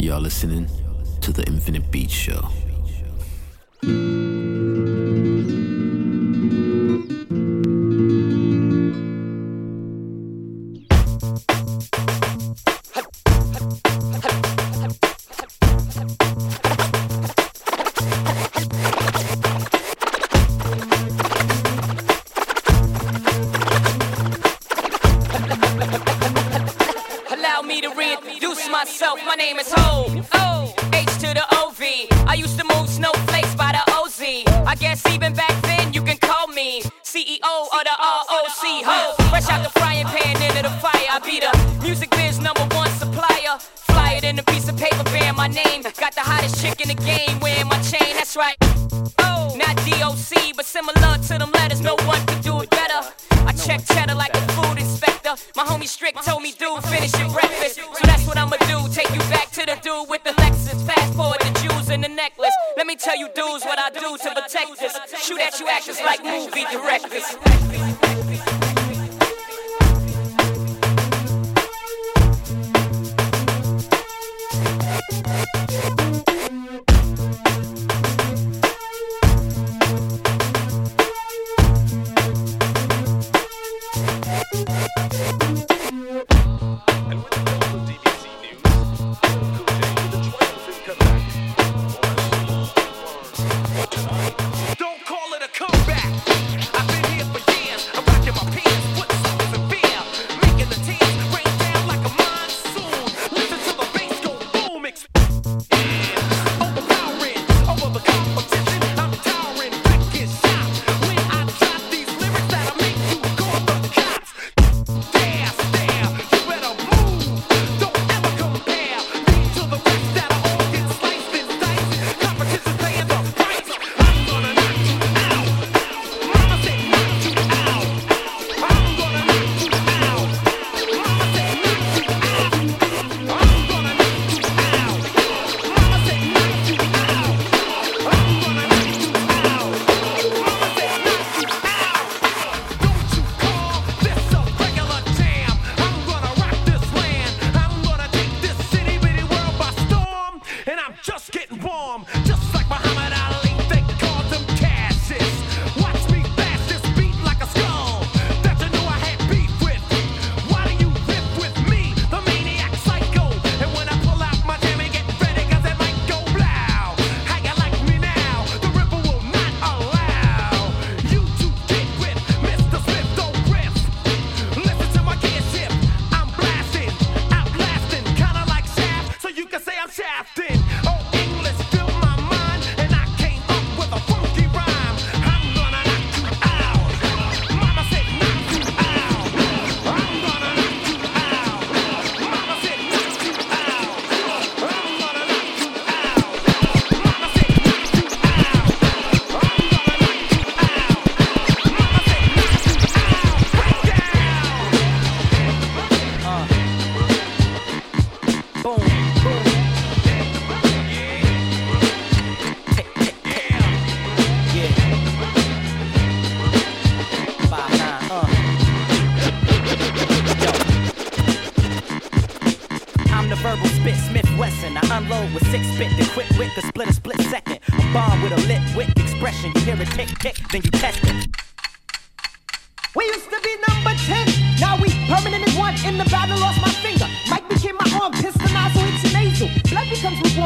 You're listening to the Infinite Beat Show. The hottest chick in the game wearing my chain. That's right. Oh, not DOC, but similar to them letters. No one could do it better. I check cheddar like a food inspector. My homie Strick told me, dude, finish your breakfast. So that's what I'ma do. Take you back to the dude with the Lexus. Fast forward the jewels and the necklace. Let me tell you, dudes, what I do to protect this. Shoot at you actors like movie directors.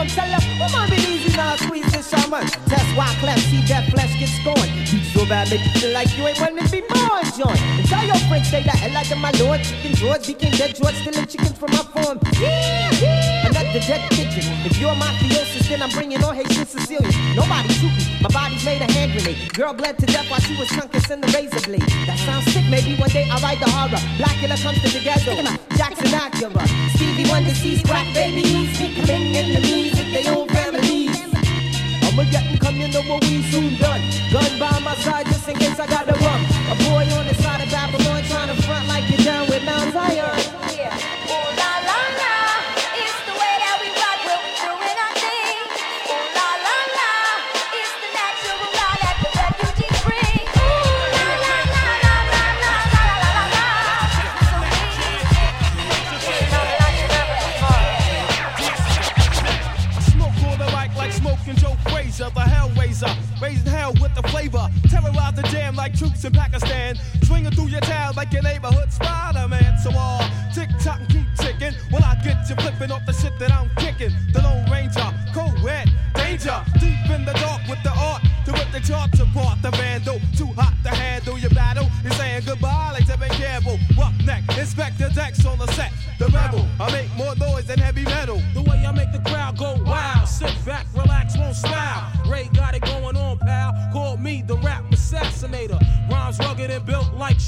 Tell come on, be easy now. Squeeze this summer. That's why clap. See that flesh get scorned. So bad, make you feel like you ain't wanting to be born, John. And tell your friends, say that hell like my lord. Chicken George became dead George, stealing chickens from my farm. Yeah, yeah. Another dead pigeon. If you're mafiosis, then I'm bringing all Haitian Sicilians. Nobody shoot me. My body's made a hand grenade. Girl bled to death while she was chunking in the razor blade. That sounds sick. Maybe one day I'll write the horror. Black killer comes to the ghetto. Jackson Acura. Stevie Wonder sees crack babies. Becoming enemies of their own families. I'ma get 'em come, you know what we soon done. Gun by my side just in case I got to run. A boy on the side of Babylon trying to front like you're down with Mount Zion.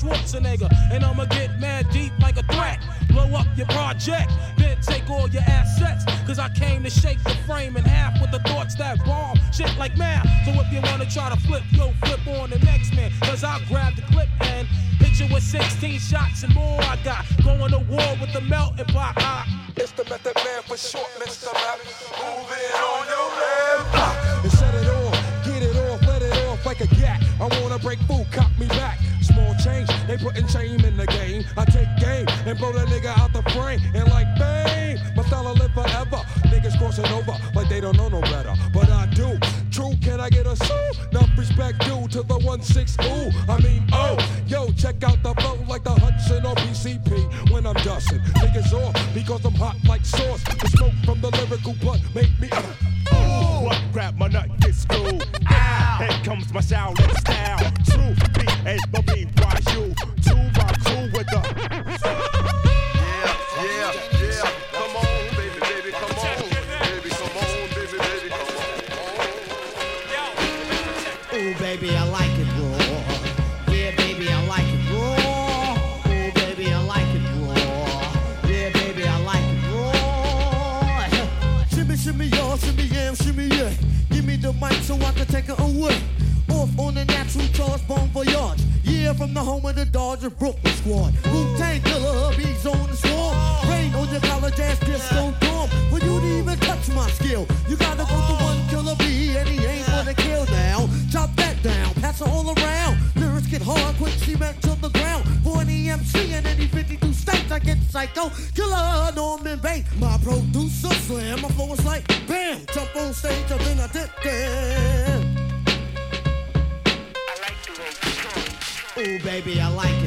Schwarzenegger. And I'ma get mad deep like a threat. Blow up your project, then take all your assets. Cause I came to shake the frame in half with the thoughts that bomb. Shit like math. So if you wanna try to flip, yo, flip on the next man. Cause I'll grab the clip and hit you with 16 shots and more. I got going to war with the melting pot. It's the method man for short, Mr. Rap. Move it on your left. They putting shame in the game. I take game and blow the nigga out the frame. And like bang, my style live forever. Niggas crossing over like they don't know no better. But I do. True, can I get a sue? Enough respect due to the 1-6 ooh. I mean, oh, yo, check out the flow like the Hudson or PCP when I'm dusting. Niggas off because I'm hot like sauce. The smoke from the lyrical blood make me. Uh, Ooh, what grab my nut, get screwed. Ow. Here comes my Shaolin style. True, B A the home of the Dodger Brooklyn squad. Wu-Tang killer, bees on the swarm. Rain on your college ass disco dorm. For you to even touch my skill, you gotta go to one killer bee, and he ain't gonna kill now. Chop that down, pass it all around. Lyrics get hard, quick cement to the ground. For any MC in any 52 states, I get psycho. Killer Norman Bates, my producer slam. My flow is like bam, jump on stage, and then I dip there. Baby, I like it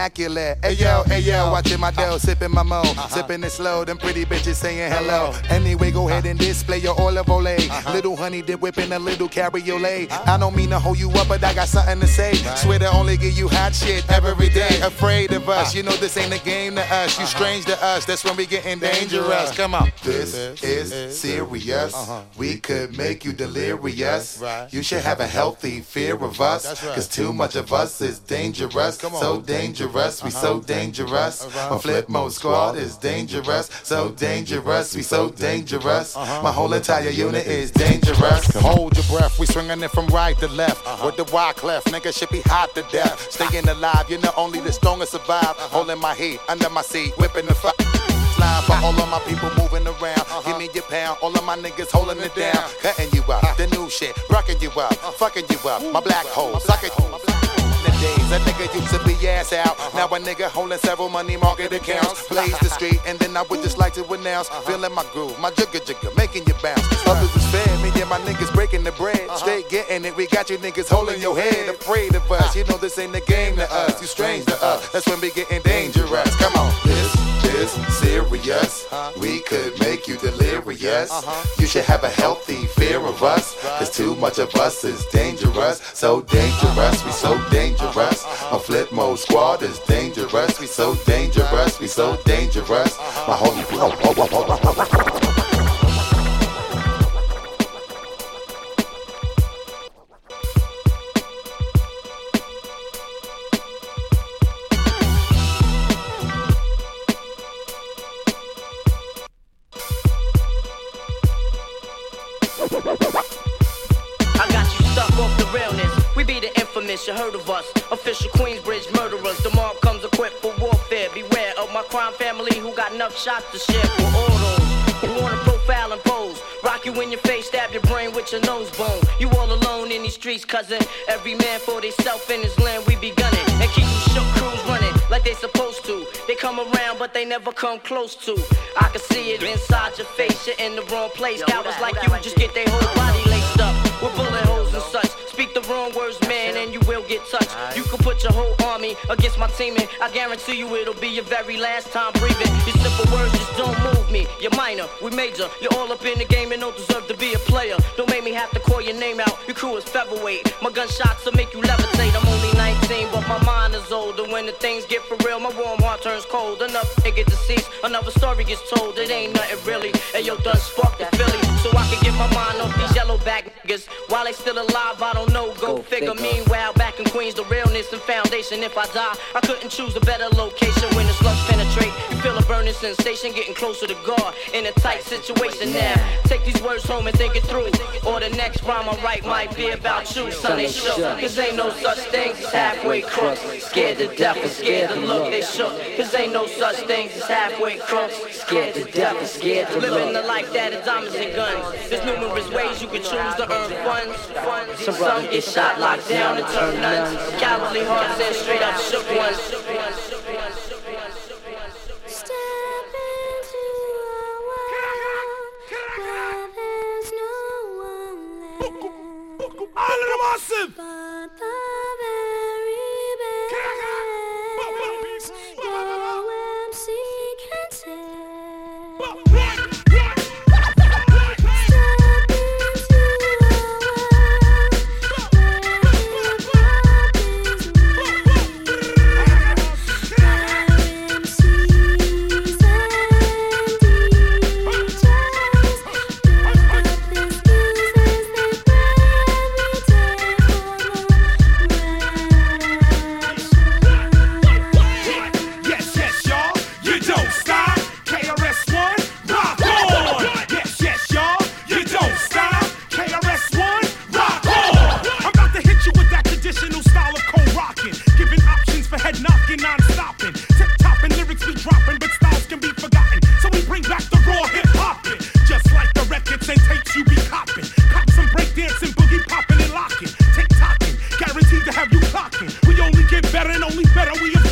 immaculate. Hey yo, hey yo, watching my dough, sipping my mo. Uh-huh. Sipping it slow, them pretty bitches saying uh-huh. hello. Anyway, go ahead uh-huh. and display your Oil of Olay. Little honey dip whipping a little cabriolet. I don't mean to hold you up, but I got something to say. Swear to only give you hot shit every day. Afraid of us, uh. you know this ain't a game to us. You strange to us, that's when we getting dangerous. Come on. This is serious. We could make you delirious. You should have a healthy fear of us. Cause too much of us is dangerous. So dangerous, we so dangerous. My flip mode squad is dangerous. So dangerous, we so dangerous. Uh-huh. My whole entire unit is dangerous. Hold your breath, we swinging it from right to left. Uh-huh. With the wide clef, nigga should be hot to death. Uh-huh. Staying alive, you know only the strongest survive. Holding my heat under my seat, whipping the. Slide for all of my people moving around. Give me your pound, all of my niggas holding it down. Cutting you up, the new shit, rocking you up, fucking you up. My black hole, sucking a nigga used to be ass out. Now a nigga holding several money market accounts. Blaze the street, and then I would just like to announce. Feeling my groove, my jigger jigger, making you bounce. Others was fed, me and my niggas breaking the bread. Straight getting it, we got you niggas holding your head. Afraid of us, you know this ain't the game to us. You strange to us, that's when we getting dangerous. Come on, this this serious, we could make you delirious. Uh-huh. You should have a healthy fear of us, cause too much of us is dangerous. So dangerous, we so dangerous. On flip mode squad is dangerous, we so dangerous, we so dangerous. My homie, cousin. Every man for theyself in his land, we be gunning. And keep them shook crews running like they supposed to. They come around, but they never come close to. I can see it inside your face, you're in the wrong place. Cowards like you just get their get touched. You can put your whole army against my team, and I guarantee you it'll be your very last time breathing. Your simple words just don't move me. You're minor, we major. You're all up in the game and don't deserve to be a player. Don't make me have to call your name out. Your crew is featherweight. My gunshots will make you levitate. I'm only 19, but my mind is older. When the things get for real, my warm heart turns cold. Enough nigga deceased, another story gets told. It ain't nothing really. And yo, done sparked the Philly, so I can get my mind off these yellow back niggas. While they still alive, I don't know. Go, figure. Meanwhile, back in Queens, the realness and foundation. If I die, I couldn't choose a better location when the slugs penetrate. You feel a burning sensation, getting closer to God in a tight situation now. Take these words home and think it through. Or the next rhyme I write might be about you, son. They shook. Cause ain't no such thing as halfway crooks. Scared to death and scared to look. They shook. Cause ain't no such things as halfway crooks. Scared to death and scared to look. Living the life that is diamonds and guns. There's numerous ways you can choose to earn funds. funds. Some get shot, locked down, and turn nuns. Cowardly hearts and straight up shook ones. All of them massive.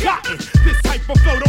Better we have gotten. This type of flow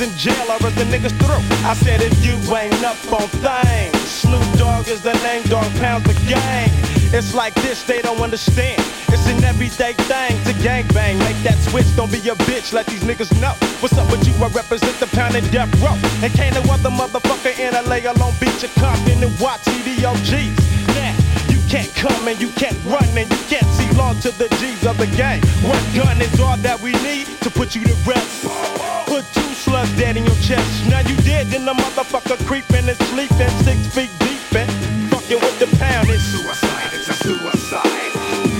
in jail or is the niggas through? I said if you ain't up on things, Snoop Dogg is the name, dog pounds the gang. It's like this, they don't understand. It's an everyday thing to gang bang. Make that switch, don't be a bitch, let these niggas know. What's up with you? I represent the pound and death row. And can't no other motherfucker in LA alone beat your Compton and watch CDOGs. Now, you can't come and you can't run and you can't see long to the G's of the gang. One gun is all that we need to put you to rest. Put two slugs dead in your chest. Now you dead, then the motherfucker creeping and sleeping six feet deep and fucking with the pound. It's suicide, it's a. Suicide,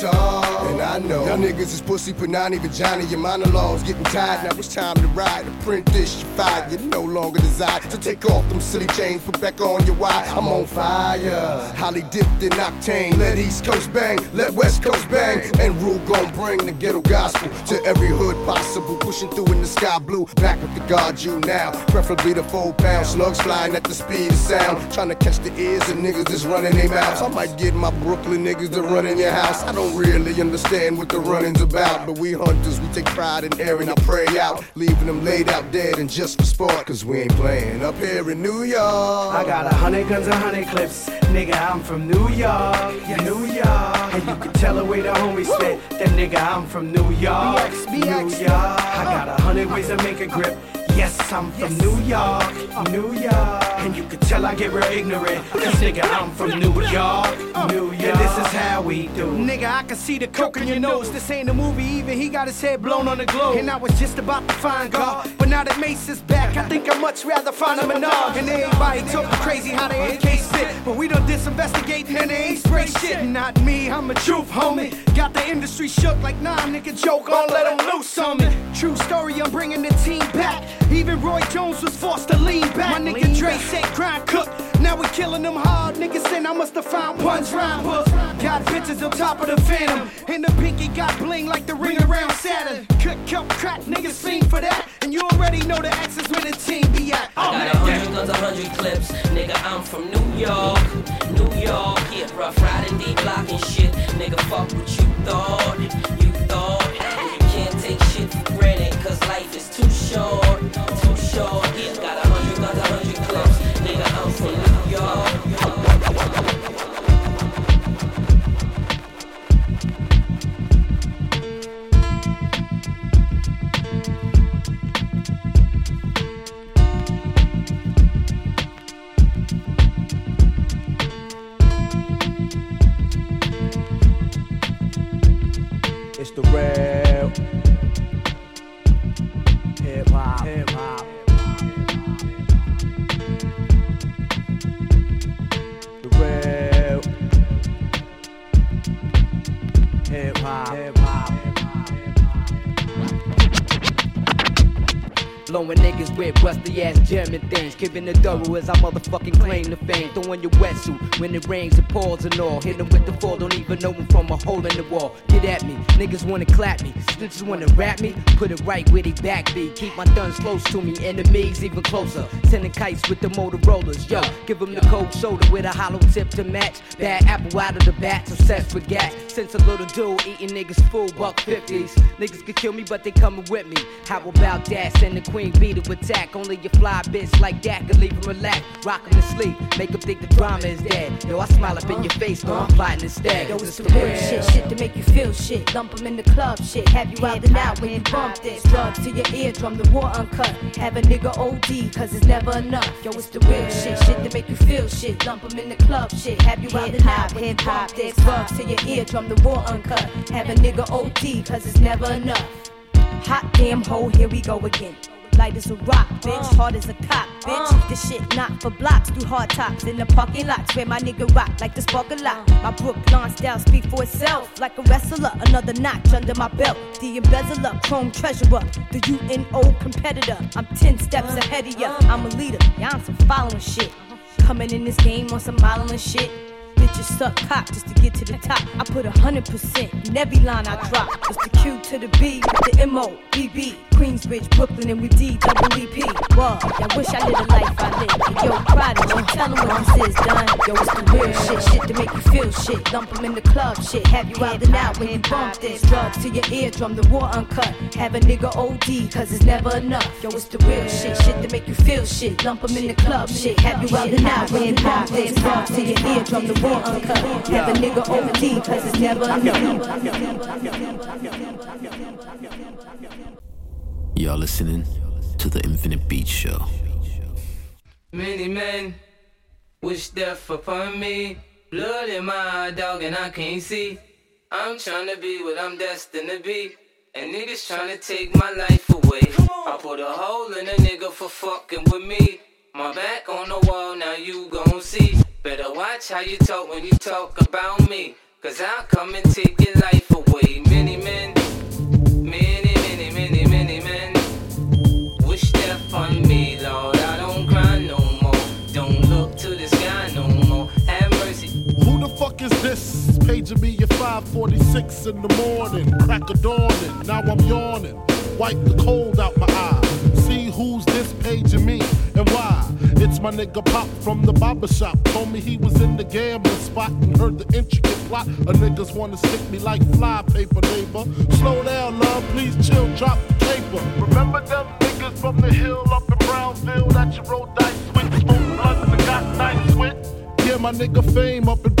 talk. And I know y'all niggas is pussy, panani, vagina. Your monologues getting tired. Now it's time to ride. To print this, you fired. You no longer desire to take off them silly chains, put back on your wire. I'm on fire, highly dipped in octane. Let East Coast bang, let West Coast bang, and rule gon' bring the ghetto gospel to every hood possible. Pushing through in the sky blue, back with the God you now. Preferably the four pound slugs flying at the speed of sound, trying to catch the ears of niggas that's running their mouths. I might get my Brooklyn niggas to run in your house. I don't really understand what the running's about, but we hunters, we take pride in airing our prey out, leaving them laid out dead and just for sport, cause we ain't playing up here in New York. I got a hundred guns, a hundred clips. Nigga, I'm from New York, New York. And you can tell the way the homies spit. That nigga, I'm from New York, New York. I got a hundred ways to make a grip. Yes, I'm from New York, New York. And you can tell I get real ignorant. Cause nigga, I'm from New York, New York. And this is how we do. Nigga, I can see the coke in your nose. This ain't a movie, even he got his head blown on the globe. And I was just about to find God. But now that Mase is back, I think I'd much rather find a Minaj. And everybody talking crazy how they AK spit. But we done disinvestigating and they ain't spray shit. Not me, I'm a truth homie. Got the industry shook like nah, nigga, joke on, let them loose on me. True story, I'm bringing the team back. Even Roy Jones was forced to lean back. My nigga Dre grind cook. Now we killing them hard. Niggas saying I must have found Pun's rhyme book. Got bitches on top of the phantom. And the pinky got bling like the ring around Saturn. Cut, cut, crack, niggas fiend for that. And you already know the X is where the team be at. Oh, I got a hundred guns, a hundred clips. Nigga, I'm from New York, New York. Yeah, rough riding, D block and shit. Nigga, fuck what you thought, you thought. Blowing niggas with rusty ass German things. Giving the thorough as I motherfucking claim the fame. Throwing your wetsuit when it rains and pours and all. Hit 'em with the fall, don't even know 'em from a hole in the wall. Get at me, niggas wanna clap me. Snitches wanna rap me, put it right where they back be. Keep my guns close to me, enemies even closer. Sending kites with the Motorola's, yo. Give 'em the cold shoulder with a hollow tip to match. Bad apple out of the bat, success for gas. Since a little dude eating niggas full buck 50s. Niggas could kill me, but they coming with me. How about that? Send the queen bee to attack. Only your fly bitch like that can leave him relax. Rock him to sleep, make him think the drama is dead. Yo, I smile up in your face, though I'm plotting instead. Yo, it's the real shit, shit to make you feel shit. Lump 'em in the club, shit. Have you out and out when you bump this. Drugs to your eardrum, the war uncut. Have a nigga OD, cause it's never enough. Yo, it's the real shit, shit to make you feel shit. Lump 'em in the club, shit. Have you out and out when you bump this. Drugs to your eardrum, the war uncut. Have a nigga OD, cause it's never enough. Hot damn hole, here we go again. Light as a rock, bitch. Uh. Hard as a cop, bitch. Uh. This shit not for blocks through hard tops in the parking lots where my nigga rock like the spark a lot. Uh. My Brooklyn style speak for itself like a wrestler. Another notch under my belt. The embezzler, chrome treasurer, the UNO competitor. I'm 10 steps ahead of ya. I'm a leader, y'all some following shit. Coming in this game on some modeling shit. Bitches suck cock just to get to the top. I put a hundred percent in every line I drop. It's the Q to the B with the M O B B. Queensbridge, Brooklyn, and we D double E P. Whoa, I wish I lived the life I live. Yo, prodigy, tell 'em what this is done. Yo, it's the real shit, shit to make you feel shit. Lump 'em in the club, shit. Have you out and out when you bump this. Drugs to your eardrum, the war uncut. Have a nigga OD, cause it's never enough. Yo, it's the real shit, shit to make you feel shit. Lump 'em in the club, shit. Have you out and out when you bump this. Drugs to your eardrum, the war uncut. Have a nigga OD, cause it's never enough. You're listening to the Infinite Beat Show. Many men wish death upon me. Blood in my eye, dog, and I can't see. I'm tryna be what I'm destined to be. And niggas tryna take my life away. I put a hole in a nigga for fucking with me. My back on the wall, now you gon' see. Better watch how you talk when you talk about me. Cause I'll come and take your life away. Many men, many, many, many, Paging me at 546 in the morning. Crack of dawning, now I'm yawning. Wipe the cold out my eye. See who's this paging me and why. It's my nigga Pop from the barber shop. Told me he was in the gambling spot and heard the intricate plot. A niggas wanna stick me like fly paper, neighbor. Slow down, love, please chill, drop the paper. Remember them niggas from the hill up in Brownsville that you rolled dice with? Smoke blunts and got nice with? Yeah, my nigga fame up in.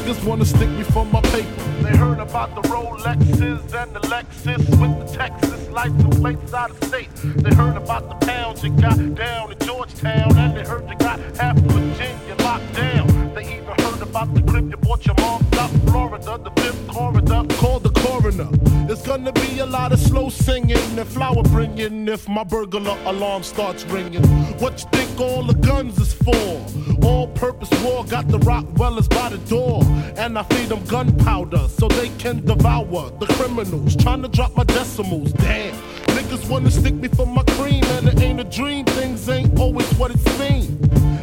Niggas wanna stick me for my paper. They heard about the Rolexes and the Lexus with the Texas license plates out of state. They heard about the pounds you got down in Georgetown, and they heard you got half Virginia locked down. They even heard about the clip you bought your mom in Florida, the fifth gonna be a lot of slow singing and flower bringing if my burglar alarm starts ringing. What you think all the guns is for? All purpose war got the Rottweilers by the door. And I feed them gunpowder so they can devour the criminals. Trying to drop my decimals, damn. Niggas wanna stick me for my cream, and it ain't a dream. Things ain't always what it seems.